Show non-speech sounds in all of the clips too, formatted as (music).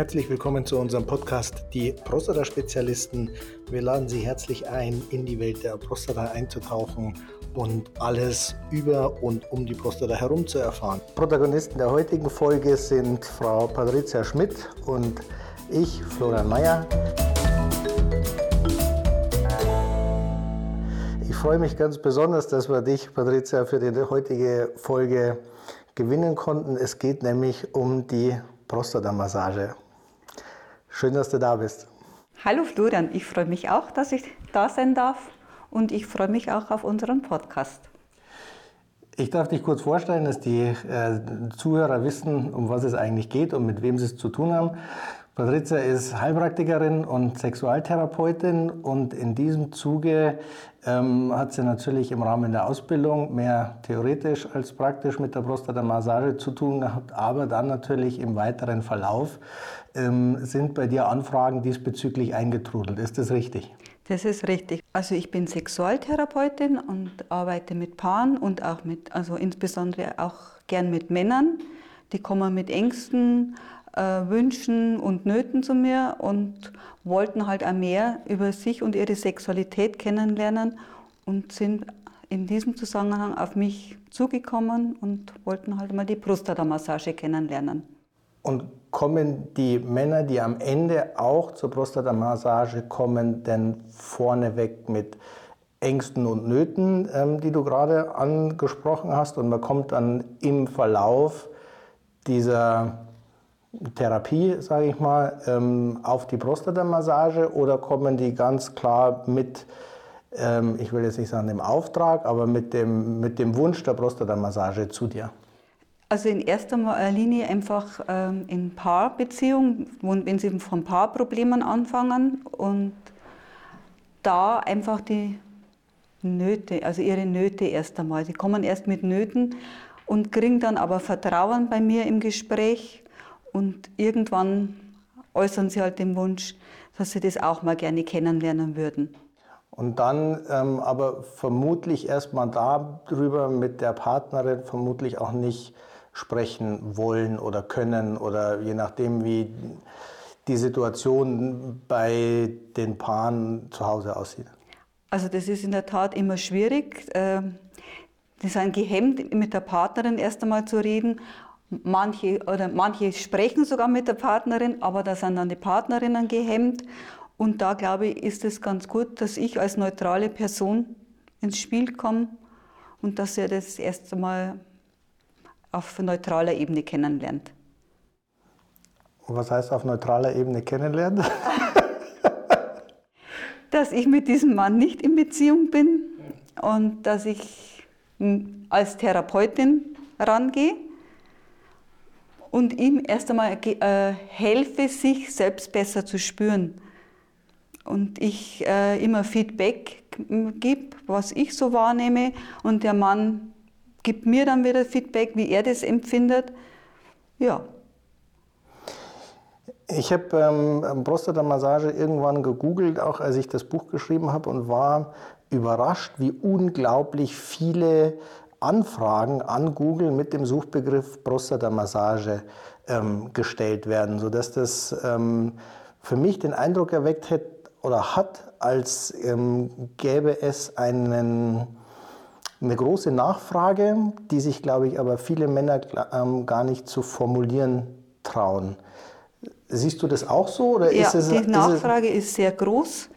Herzlich willkommen zu unserem Podcast Die Prostata-Spezialisten. Wir laden Sie herzlich ein, in die Welt der Prostata einzutauchen und alles über und um die Prostata herum zu erfahren. Protagonisten der heutigen Folge sind Frau Patricia Schmidt und ich, Florian Mayer. Ich freue mich ganz besonders, dass wir dich, Patricia, für die heutige Folge gewinnen konnten. Es geht nämlich um die Prostatamassage. Schön, dass du da bist. Hallo Florian, ich freue mich auch, dass ich da sein darf und ich freue mich auch auf unseren Podcast. Ich darf dich kurz vorstellen, dass die äh, Zuhörer wissen, um was es eigentlich geht und mit wem sie es zu tun haben. Patricia ist Heilpraktikerin und Sexualtherapeutin und in diesem Zuge ähm, hat sie natürlich im Rahmen der Ausbildung mehr theoretisch als praktisch mit der Prostata-Massage zu tun gehabt, aber dann natürlich im weiteren Verlauf ähm, sind bei dir Anfragen diesbezüglich eingetrudelt. Ist das richtig? Das ist richtig. Also ich bin Sexualtherapeutin und arbeite mit Paaren und auch mit, also insbesondere auch gern mit Männern. Die kommen mit Ängsten, Wünschen und Nöten zu mir und wollten halt auch mehr über sich und ihre Sexualität kennenlernen und sind in diesem Zusammenhang auf mich zugekommen und wollten halt mal die Prostata-Massage kennenlernen. Und kommen die Männer, die am Ende auch zur Prostata-Massage kommen, denn vorneweg mit Ängsten und Nöten, ähm, die du gerade angesprochen hast, und man kommt dann im Verlauf dieser Therapie, sage ich mal, ähm, auf die Prostatamassage oder kommen die ganz klar mit, ähm, ich will jetzt nicht sagen dem Auftrag, aber mit dem, mit dem Wunsch der Prostatamassage zu dir? Also in erster äh, Linie einfach ähm, in Paarbeziehungen, wenn sie von Paarproblemen anfangen und da einfach die Nöte, also ihre Nöte erst einmal. Sie kommen erst mit Nöten und kriegen dann aber Vertrauen bei mir im Gespräch und irgendwann äußern sie halt den Wunsch, dass sie das auch mal gerne kennenlernen würden. Und dann ähm, aber vermutlich erst mal darüber mit der Partnerin vermutlich auch nicht sprechen wollen oder können oder je nachdem, wie die Situation bei den Paaren zu Hause aussieht? Also das ist in der Tat immer schwierig. Ähm, die sind gehemmt, mit der Partnerin erst einmal zu reden. Manche, oder manche sprechen sogar mit der Partnerin, aber da sind dann die Partnerinnen gehemmt. Und da glaube ich, ist es ganz gut, dass ich als neutrale Person ins Spiel komme und dass er das erst einmal auf neutraler Ebene kennenlernt. Was heißt auf neutraler Ebene kennenlernen? (laughs) dass ich mit diesem Mann nicht in Beziehung bin und dass ich als Therapeutin rangehe und ihm erst einmal äh, helfe, sich selbst besser zu spüren. Und ich äh, immer Feedback gebe, was ich so wahrnehme und der Mann gibt mir dann wieder Feedback, wie er das empfindet. Ja. Ich habe ähm, Prostata-Massage irgendwann gegoogelt, auch als ich das Buch geschrieben habe, und war überrascht, wie unglaublich viele Anfragen an Google mit dem Suchbegriff Prostata-Massage ähm, gestellt werden, sodass das ähm, für mich den Eindruck erweckt hat oder hat, als ähm, gäbe es einen eine große Nachfrage, die sich, glaube ich, aber viele Männer ähm, gar nicht zu formulieren trauen. Siehst du das auch so? Oder ja, ist es, die Nachfrage ist, ist sehr groß.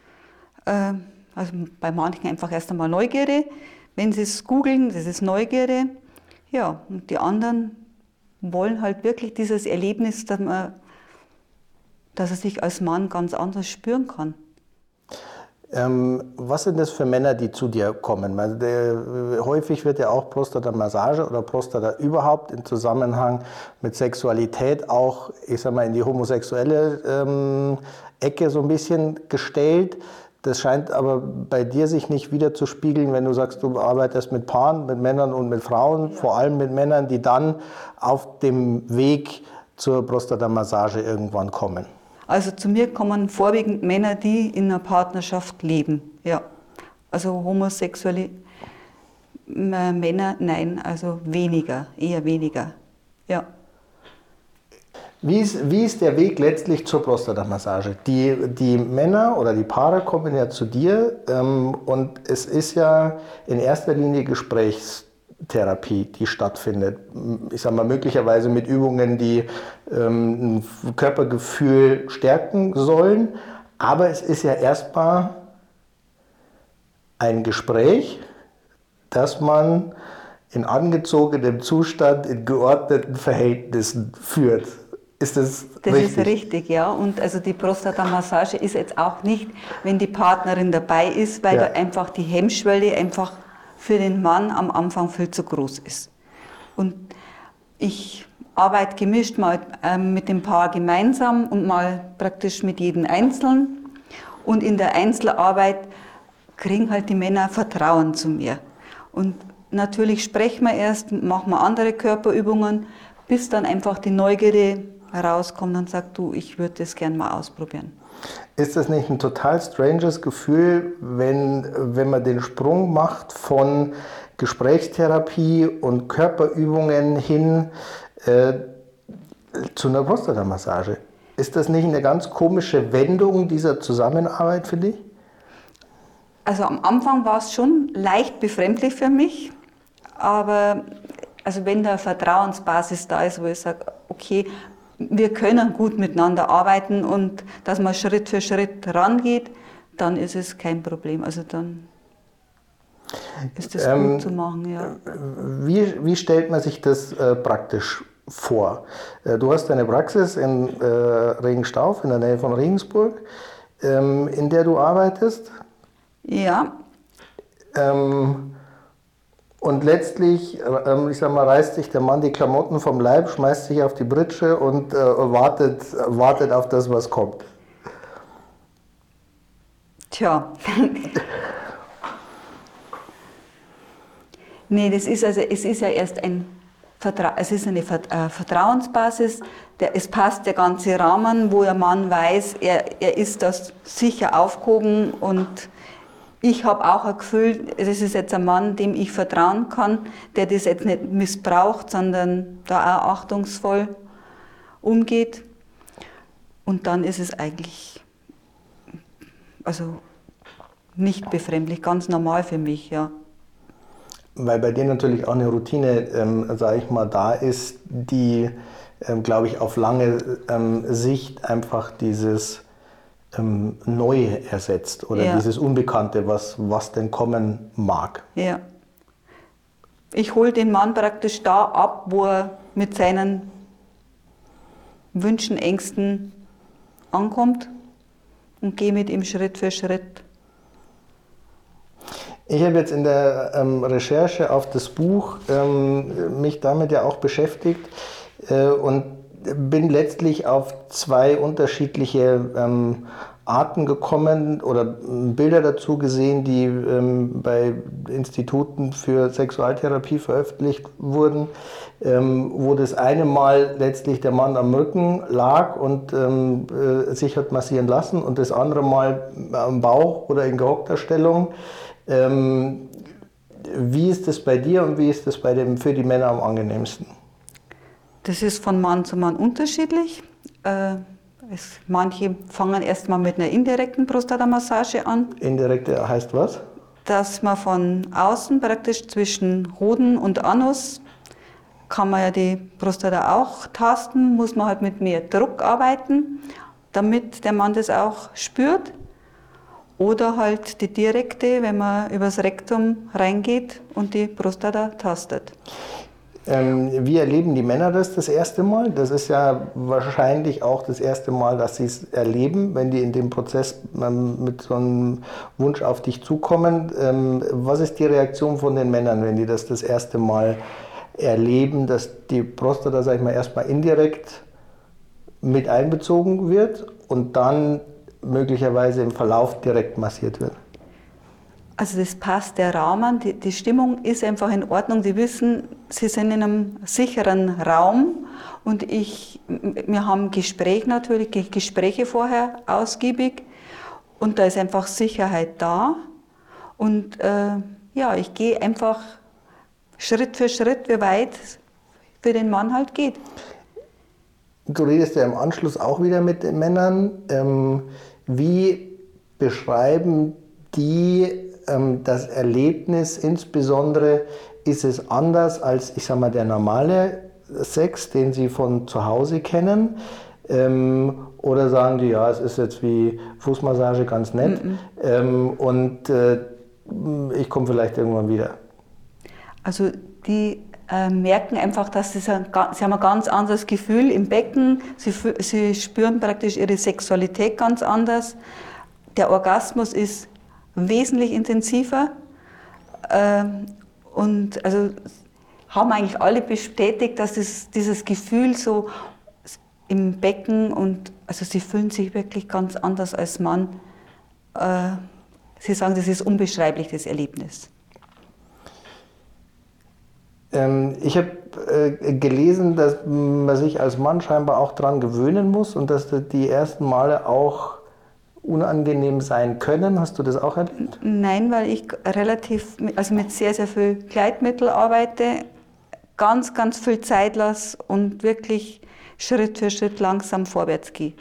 Ähm, also bei manchen einfach erst einmal Neugierde. Wenn sie es googeln, das ist Neugierde. Ja, und die anderen wollen halt wirklich dieses Erlebnis, dass, man, dass er sich als Mann ganz anders spüren kann. Ähm, was sind das für Männer, die zu dir kommen? Weil der, häufig wird ja auch Prostata-Massage oder Prostata überhaupt im Zusammenhang mit Sexualität auch, ich sag mal, in die homosexuelle ähm, Ecke so ein bisschen gestellt. Das scheint aber bei dir sich nicht wieder zu spiegeln, wenn du sagst, du arbeitest mit Paaren, mit Männern und mit Frauen, ja. vor allem mit Männern, die dann auf dem Weg zur Prostata-Massage irgendwann kommen. Also zu mir kommen vorwiegend Männer, die in einer Partnerschaft leben. Ja. Also homosexuelle äh, Männer, nein, also weniger, eher weniger. Ja. Wie ist, wie ist der Weg letztlich zur Prostatamassage? Die, die Männer oder die Paare kommen ja zu dir ähm, und es ist ja in erster Linie Gesprächstherapie, die stattfindet. Ich sage mal, möglicherweise mit Übungen, die ähm, Körpergefühl stärken sollen. Aber es ist ja erstmal ein Gespräch, das man in angezogenem Zustand in geordneten Verhältnissen führt. Ist das, das richtig? ist richtig, ja. Und also die Prostata-Massage ist jetzt auch nicht, wenn die Partnerin dabei ist, weil ja. da einfach die Hemmschwelle einfach für den Mann am Anfang viel zu groß ist. Und ich arbeite gemischt mal ähm, mit dem Paar gemeinsam und mal praktisch mit jedem einzeln. Und in der Einzelarbeit kriegen halt die Männer Vertrauen zu mir. Und natürlich sprechen wir erst, machen wir andere Körperübungen, bis dann einfach die Neugierde rauskommt und sagt, du, ich würde das gern mal ausprobieren. Ist das nicht ein total stranges Gefühl, wenn, wenn man den Sprung macht von Gesprächstherapie und Körperübungen hin äh, zu einer Prostatamassage? Ist das nicht eine ganz komische Wendung dieser Zusammenarbeit für dich? Also am Anfang war es schon leicht befremdlich für mich, aber also wenn da Vertrauensbasis da ist, wo ich sage, okay, wir können gut miteinander arbeiten und dass man Schritt für Schritt rangeht, dann ist es kein Problem. Also dann ist das ähm, gut zu machen. Ja. Wie, wie stellt man sich das äh, praktisch vor? Äh, du hast eine Praxis in äh, Regenstauf, in der Nähe von Regensburg, ähm, in der du arbeitest. Ja. Ähm, und letztlich, ähm, ich sag mal, reißt sich der Mann die Klamotten vom Leib, schmeißt sich auf die Britsche und äh, wartet, wartet auf das, was kommt. Tja. nee, das ist also, es ist ja erst ein Vertra es ist eine äh, Vertrauensbasis. Der, es passt der ganze Rahmen, wo der Mann weiß, er, er ist das sicher aufgehoben und ich habe auch ein Gefühl, das ist jetzt ein Mann, dem ich vertrauen kann, der das jetzt nicht missbraucht, sondern da auch achtungsvoll umgeht. Und dann ist es eigentlich also nicht befremdlich, ganz normal für mich, ja. Weil bei dir natürlich auch eine Routine, ähm, sage ich mal, da ist, die, ähm, glaube ich, auf lange ähm, Sicht einfach dieses ähm, neu ersetzt oder ja. dieses Unbekannte, was, was denn kommen mag. Ja. Ich hole den Mann praktisch da ab, wo er mit seinen Wünschen, Ängsten ankommt und gehe mit ihm Schritt für Schritt. Ich habe jetzt in der ähm, Recherche auf das Buch ähm, mich damit ja auch beschäftigt äh, und bin letztlich auf zwei unterschiedliche ähm, Arten gekommen oder Bilder dazu gesehen, die ähm, bei Instituten für Sexualtherapie veröffentlicht wurden, ähm, wo das eine Mal letztlich der Mann am Rücken lag und ähm, äh, sich hat massieren lassen und das andere Mal am Bauch oder in gehockter Stellung. Ähm, wie ist das bei dir und wie ist das bei dem, für die Männer am angenehmsten? Das ist von Mann zu Mann unterschiedlich. Äh, es, manche fangen erstmal mit einer indirekten Prostatamassage an. Indirekte heißt was? Dass man von außen praktisch zwischen Hoden und Anus kann man ja die Prostata auch tasten, muss man halt mit mehr Druck arbeiten, damit der Mann das auch spürt. Oder halt die direkte, wenn man übers Rektum reingeht und die Prostata tastet. Ähm, wie erleben die Männer das das erste Mal? Das ist ja wahrscheinlich auch das erste Mal, dass sie es erleben, wenn die in dem Prozess ähm, mit so einem Wunsch auf dich zukommen. Ähm, was ist die Reaktion von den Männern, wenn die das das erste Mal erleben, dass die Prostata, sag ich mal, erstmal indirekt mit einbezogen wird und dann möglicherweise im Verlauf direkt massiert wird? Also das passt der Rahmen, die, die, Stimmung ist einfach in Ordnung. Sie wissen, sie sind in einem sicheren Raum und ich, wir haben Gespräch natürlich, Gespräche vorher ausgiebig und da ist einfach Sicherheit da. Und äh, ja, ich gehe einfach Schritt für Schritt, wie weit für den Mann halt geht. du redest ja im Anschluss auch wieder mit den Männern. Ähm, wie beschreiben die das Erlebnis? Insbesondere ist es anders als, ich sag mal, der normale Sex, den sie von zu Hause kennen. Ähm, oder sagen die, ja, es ist jetzt wie Fußmassage ganz nett mm -mm. Ähm, und äh, ich komme vielleicht irgendwann wieder. Also die äh, merken einfach, dass sie, ein, sie haben ein ganz anderes Gefühl im Becken, sie, sie spüren praktisch ihre Sexualität ganz anders. Der Orgasmus ist wesentlich intensiver äh, und also haben eigentlich alle bestätigt, dass es, dieses Gefühl so im Becken und also sie fühlen sich wirklich ganz anders als Mann. Äh, sie sagen, das ist unbeschreiblich, das Erlebnis. Ähm, ich habe äh, gelesen, dass man sich als Mann scheinbar auch daran gewöhnen muss und dass die ersten Male auch unangenehm sein können. Hast du das auch erlebt? Nein, weil ich relativ, also mit sehr, sehr viel Kleidmittel arbeite, ganz, ganz viel Zeit lasse und wirklich Schritt für Schritt langsam vorwärts gehe.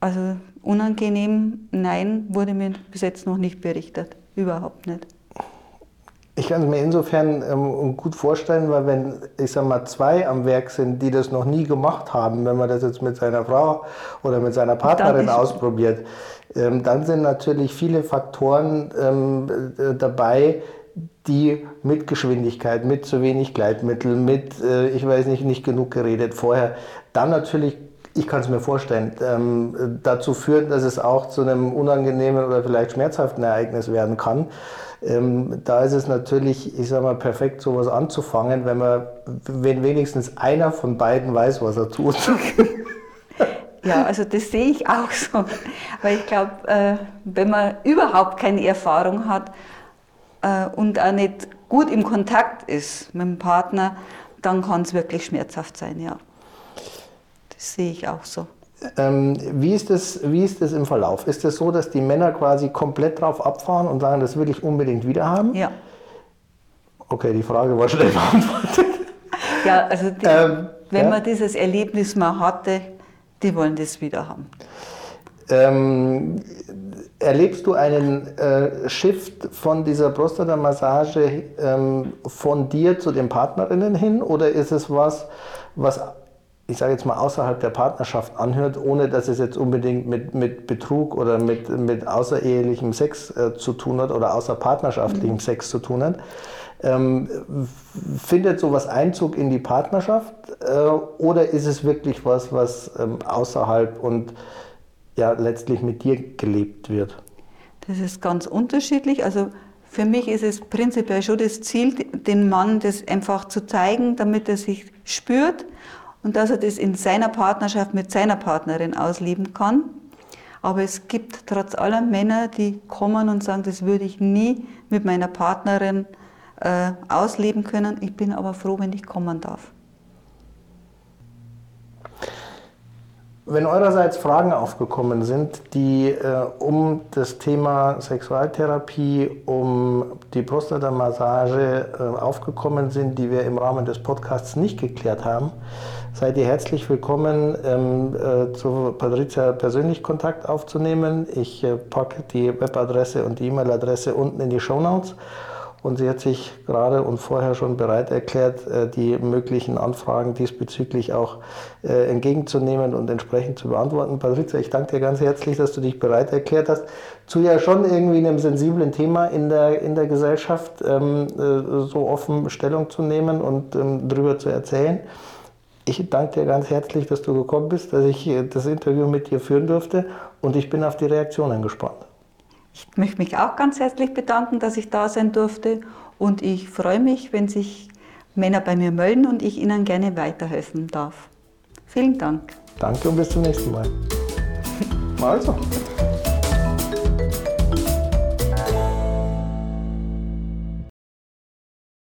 Also unangenehm, nein, wurde mir bis jetzt noch nicht berichtet. Überhaupt nicht. Ich kann es mir insofern ähm, gut vorstellen, weil wenn, ich sag mal, zwei am Werk sind, die das noch nie gemacht haben, wenn man das jetzt mit seiner Frau oder mit seiner Partnerin ausprobiert, ähm, dann sind natürlich viele Faktoren ähm, äh, dabei, die mit Geschwindigkeit, mit zu wenig Gleitmittel, mit, äh, ich weiß nicht, nicht genug geredet vorher, dann natürlich ich kann es mir vorstellen, ähm, dazu führen, dass es auch zu einem unangenehmen oder vielleicht schmerzhaften Ereignis werden kann. Ähm, da ist es natürlich, ich sage mal, perfekt, sowas anzufangen, wenn man, wenn wenigstens einer von beiden weiß, was er tut. Ja, also das sehe ich auch so. Weil ich glaube, äh, wenn man überhaupt keine Erfahrung hat äh, und auch nicht gut im Kontakt ist mit dem Partner, dann kann es wirklich schmerzhaft sein, ja. Das sehe ich auch so. Ähm, wie, ist das, wie ist das im Verlauf? Ist es das so, dass die Männer quasi komplett drauf abfahren und sagen, das will ich unbedingt wieder haben? Ja. Okay, die Frage war schnell (laughs) beantwortet. Ja, also die, ähm, wenn ja? man dieses Erlebnis mal hatte, die wollen das wieder haben. Ähm, erlebst du einen äh, Shift von dieser Prostata-Massage ähm, von dir zu den Partnerinnen hin oder ist es was, was ich sage jetzt mal, außerhalb der Partnerschaft anhört, ohne dass es jetzt unbedingt mit, mit Betrug oder mit, mit außerehelichem Sex äh, zu tun hat oder außerpartnerschaftlichem mhm. Sex zu tun hat. Ähm, findet sowas Einzug in die Partnerschaft äh, oder ist es wirklich was, was ähm, außerhalb und ja letztlich mit dir gelebt wird? Das ist ganz unterschiedlich. Also für mich ist es prinzipiell schon das Ziel, den Mann das einfach zu zeigen, damit er sich spürt und dass er das in seiner Partnerschaft mit seiner Partnerin ausleben kann. Aber es gibt trotz aller Männer, die kommen und sagen, das würde ich nie mit meiner Partnerin äh, ausleben können. Ich bin aber froh, wenn ich kommen darf. Wenn eurerseits Fragen aufgekommen sind, die äh, um das Thema Sexualtherapie, um die Prostatamassage äh, aufgekommen sind, die wir im Rahmen des Podcasts nicht geklärt haben, seid ihr herzlich willkommen, ähm, äh, zu Patricia persönlich Kontakt aufzunehmen. Ich äh, packe die Webadresse und die E-Mail-Adresse unten in die Show Notes. Und sie hat sich gerade und vorher schon bereit erklärt, äh, die möglichen Anfragen diesbezüglich auch äh, entgegenzunehmen und entsprechend zu beantworten. Patricia, ich danke dir ganz herzlich, dass du dich bereit erklärt hast, zu ja schon irgendwie einem sensiblen Thema in der, in der Gesellschaft ähm, äh, so offen Stellung zu nehmen und ähm, darüber zu erzählen. Ich danke dir ganz herzlich, dass du gekommen bist, dass ich das Interview mit dir führen durfte und ich bin auf die Reaktionen gespannt. Ich möchte mich auch ganz herzlich bedanken, dass ich da sein durfte und ich freue mich, wenn sich Männer bei mir melden und ich ihnen gerne weiterhelfen darf. Vielen Dank. Danke und bis zum nächsten Mal. (laughs) Also.